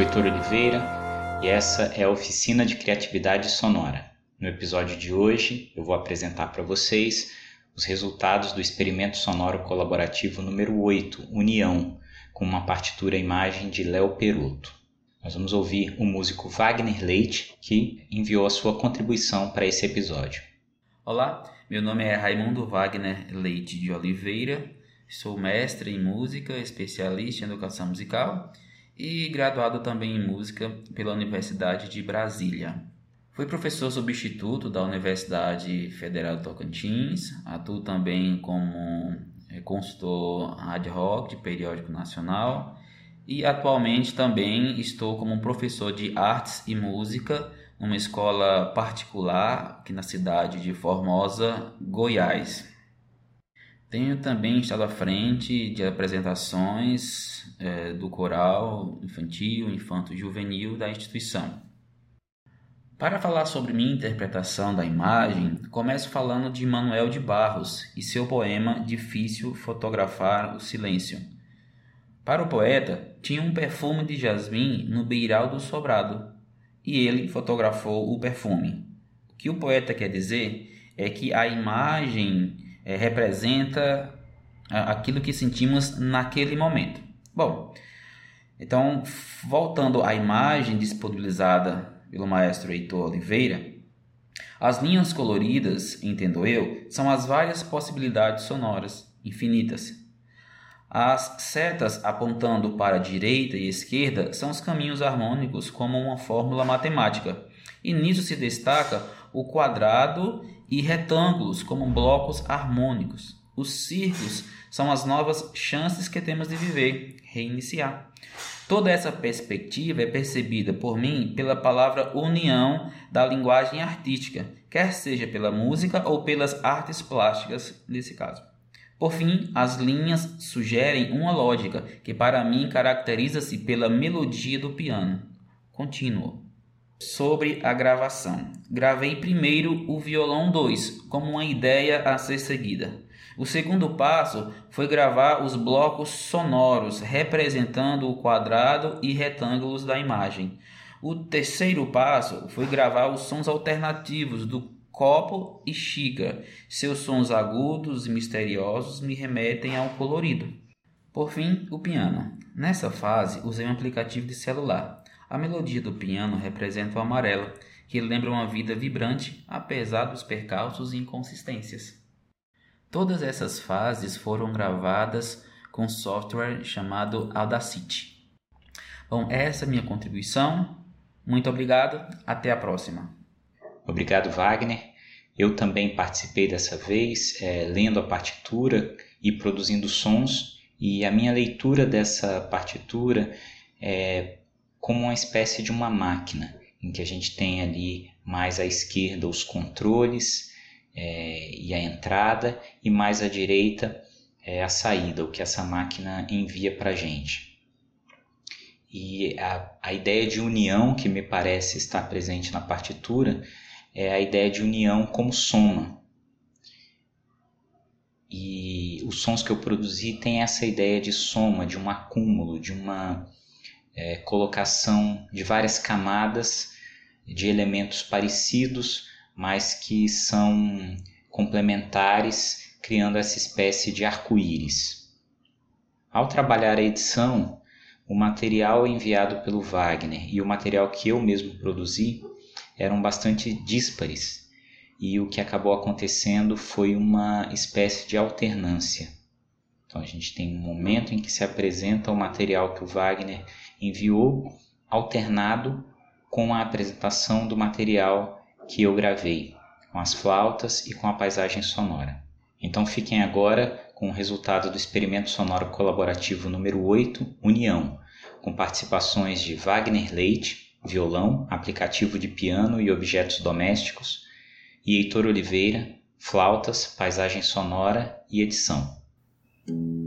sou Heitor Oliveira e essa é a oficina de criatividade sonora. No episódio de hoje, eu vou apresentar para vocês os resultados do experimento sonoro colaborativo número 8, União, com uma partitura imagem de Léo Peruto. Nós vamos ouvir o músico Wagner Leite, que enviou a sua contribuição para esse episódio. Olá, meu nome é Raimundo Wagner Leite de Oliveira, sou mestre em música, especialista em educação musical e graduado também em música pela Universidade de Brasília. Fui professor substituto da Universidade Federal do Tocantins, atuo também como eh, consultor ad hoc de periódico nacional e atualmente também estou como professor de artes e música numa escola particular aqui na cidade de Formosa, Goiás. Tenho também estado à frente de apresentações é, do coral infantil, infanto juvenil da instituição. Para falar sobre minha interpretação da imagem, começo falando de Manuel de Barros e seu poema Difícil Fotografar o Silêncio. Para o poeta, tinha um perfume de jasmim no beiral do sobrado, e ele fotografou o perfume. O que o poeta quer dizer é que a imagem é, representa aquilo que sentimos naquele momento. Bom, então, voltando à imagem disponibilizada pelo maestro Heitor Oliveira, as linhas coloridas, entendo eu, são as várias possibilidades sonoras infinitas. As setas apontando para a direita e esquerda são os caminhos harmônicos como uma fórmula matemática, e nisso se destaca o quadrado e retângulos como blocos harmônicos. Os círculos são as novas chances que temos de viver, reiniciar. Toda essa perspectiva é percebida por mim pela palavra união da linguagem artística, quer seja pela música ou pelas artes plásticas, nesse caso. Por fim, as linhas sugerem uma lógica que para mim caracteriza-se pela melodia do piano. Continuo. Sobre a gravação. Gravei primeiro o violão 2 como uma ideia a ser seguida. O segundo passo foi gravar os blocos sonoros representando o quadrado e retângulos da imagem. O terceiro passo foi gravar os sons alternativos do copo e xícara. Seus sons agudos e misteriosos me remetem ao colorido. Por fim, o piano. Nessa fase, usei um aplicativo de celular. A melodia do piano representa o amarelo, que lembra uma vida vibrante, apesar dos percalços e inconsistências. Todas essas fases foram gravadas com software chamado Audacity. Bom, essa é a minha contribuição. Muito obrigado. Até a próxima. Obrigado, Wagner. Eu também participei dessa vez, é, lendo a partitura e produzindo sons, e a minha leitura dessa partitura é como uma espécie de uma máquina, em que a gente tem ali mais à esquerda os controles é, e a entrada, e mais à direita é a saída, o que essa máquina envia para a gente. E a, a ideia de união que me parece estar presente na partitura é a ideia de união como soma. E os sons que eu produzi têm essa ideia de soma, de um acúmulo, de uma é, colocação de várias camadas de elementos parecidos mas que são complementares, criando essa espécie de arco-íris. Ao trabalhar a edição, o material enviado pelo Wagner e o material que eu mesmo produzi eram bastante díspares, e o que acabou acontecendo foi uma espécie de alternância. Então a gente tem um momento em que se apresenta o material que o Wagner enviou, alternado com a apresentação do material que eu gravei, com as flautas e com a paisagem sonora. Então fiquem agora com o resultado do experimento sonoro colaborativo número 8, União, com participações de Wagner Leite, violão, aplicativo de piano e objetos domésticos, e Heitor Oliveira, flautas, paisagem sonora e edição. thank you